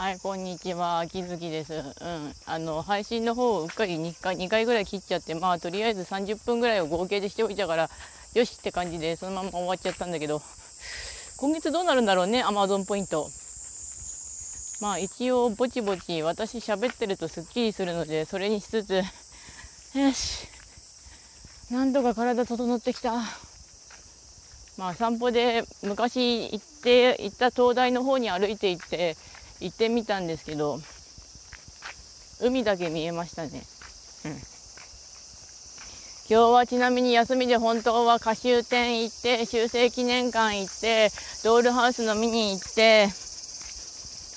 はい、こんにちは。秋月です。うん。あの、配信の方をうっかり2回 ,2 回ぐらい切っちゃって、まあ、とりあえず30分ぐらいを合計でしておいたから、よしって感じで、そのまま終わっちゃったんだけど、今月どうなるんだろうね、アマゾンポイント。まあ、一応、ぼちぼち、私喋ってるとすっきりするので、それにしつつ、よし。なんとか体整ってきた。まあ、散歩で昔行って行った東大の方に歩いて行って行ってみたんですけど海だけ見えましたね。うん今日はちなみに休みで本当は歌集展行って修正記念館行ってドールハウスの見に行って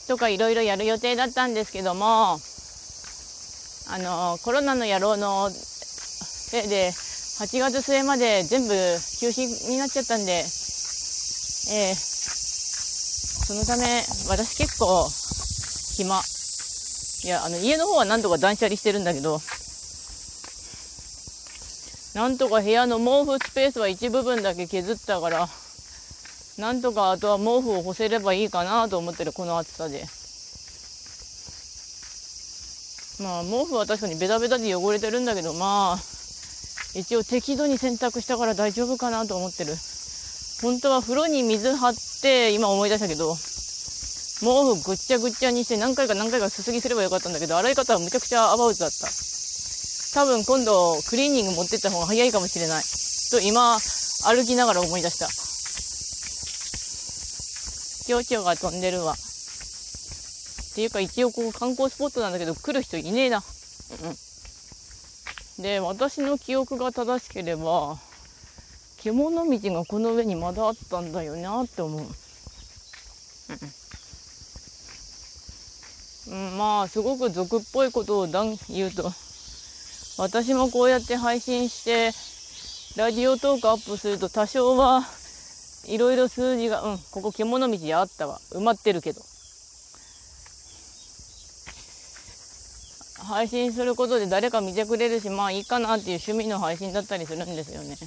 とかいろいろやる予定だったんですけどもあのコロナの野郎のせいで8月末まで全部休止になっちゃったんで、えー、そのため私結構暇いやあの家の方はなんとか断捨離してるんだけどなんとか部屋の毛布スペースは一部分だけ削ったから、なんとかあとは毛布を干せればいいかなと思ってる、この暑さで。まあ、毛布は確かにベタベタで汚れてるんだけど、まあ、一応適度に洗濯したから大丈夫かなと思ってる。本当は風呂に水張って、今思い出したけど、毛布ぐっちゃぐっちゃにして何回か何回かすすぎすればよかったんだけど、洗い方はむちゃくちゃアバウトだった。多分今度クリーニング持ってった方が早いかもしれない。と今、歩きながら思い出した。蝶々が飛んでるわ。っていうか一応ここ観光スポットなんだけど来る人いねえな。うん。で、私の記憶が正しければ、獣道がこの上にまだあったんだよなって思う。うん、まあ、すごく俗っぽいことを言うと、私もこうやって配信して、ラジオトークアップすると多少はいろいろ数字が、うん、ここ獣道であったわ。埋まってるけど。配信することで誰か見てくれるし、まあいいかなっていう趣味の配信だったりするんですよね。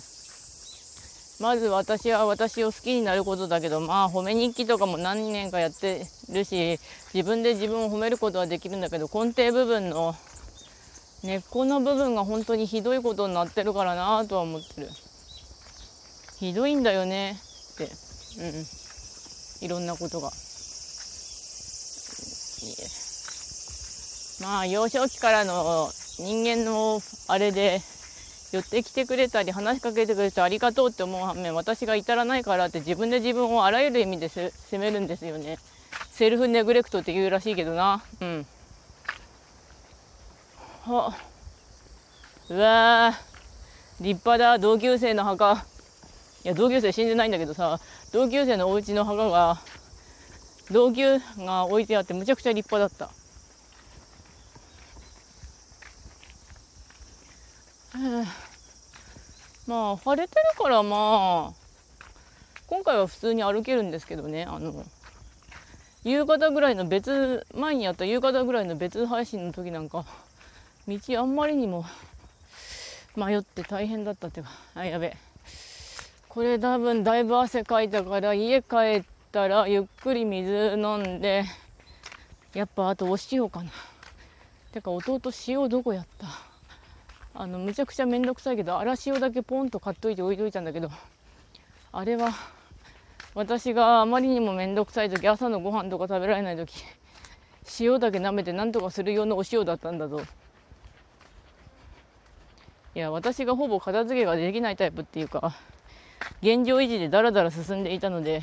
まず私は私を好きになることだけど、まあ褒め日記とかも何年かやってるし、自分で自分を褒めることはできるんだけど、根底部分の根っこの部分が本当にひどいことになってるからなとは思ってる。ひどいんだよねって。うんいろんなことが。まあ幼少期からの人間のあれで寄ってきてくれたり話しかけてくれてありがとうって思う反面私が至らないからって自分で自分をあらゆる意味で責めるんですよね。セルフネグレクトって言うらしいけどな。うん。あうわ立派だ。同級生の墓。いや同級生死んでないんだけどさ。同級生のお家の墓が同級が置いてあってむちゃくちゃ立派だった。まあ晴れてるからまあ今回は普通に歩けるんですけどね。あの夕方ぐらいの別前にやった夕方ぐらいの別配信の時なんか道あんまりにも迷って大変だったっていうかあやべこれ多分だいぶ汗かいたから家帰ったらゆっくり水飲んでやっぱあとお塩かな。てか弟塩どこやった？あのむちゃくちゃめんどくさいけど荒塩だけポンと買っといて置いといたんだけどあれは私があまりにもめんどくさい時朝のご飯とか食べられない時塩だけ舐めてなんとかする用のお塩だったんだぞ。いや私がほぼ片付けができないタイプっていうか現状維持でだらだら進んでいたので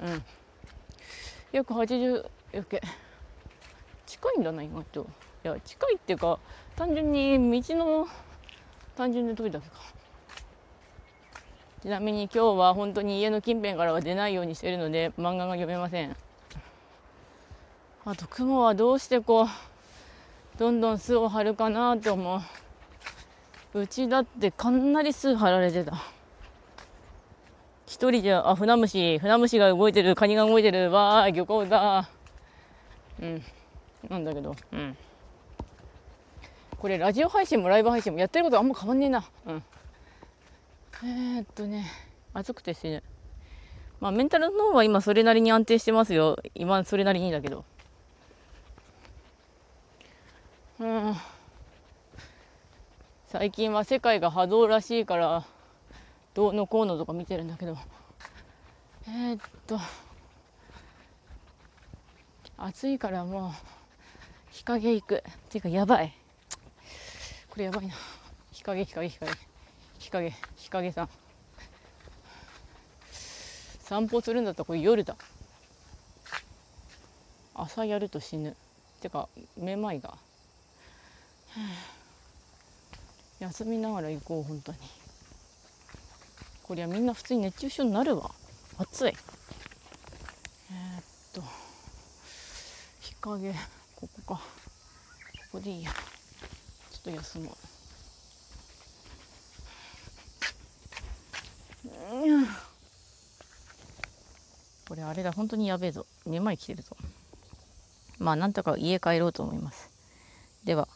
うん。約80よけ近いんだな意外と。いや近いっていうか単純に道の単純で遠いだけか。ちなみに今日は本当に家の近辺からは出ないようにしてるので漫画が読めません。あと雲はどうしてこうどんどん巣を張るかなと思う。うちだってかなり数張られてた。一人じゃあ船虫船虫が動いてるカニが動いてる。わー漁港だ。うん。なんだけどうん。これラジオ配信もライブ配信もやってることあんま変わんねえな。うん。えー、っとね。暑くて死ぬ。まあメンタルの方は今それなりに安定してますよ。今それなりにだけど。うん。最近は世界が波動らしいからどうのこうのとか見てるんだけど。えー、っと。暑いからもう日陰行く。っていうかやばいこれやばいな。日陰日陰日陰。日陰日陰さん。散歩するんだったらこれ夜だ。朝やると死ぬ。てかめまいが。休みながら行こう本当に。こりゃみんな普通に熱中症になるわ。暑い。えー、っと日陰ここか。ここでいいや。と休もううんこれあれだ本当にやべえぞ。めまい来てるぞ。まあなんとか家帰ろうと思います。では。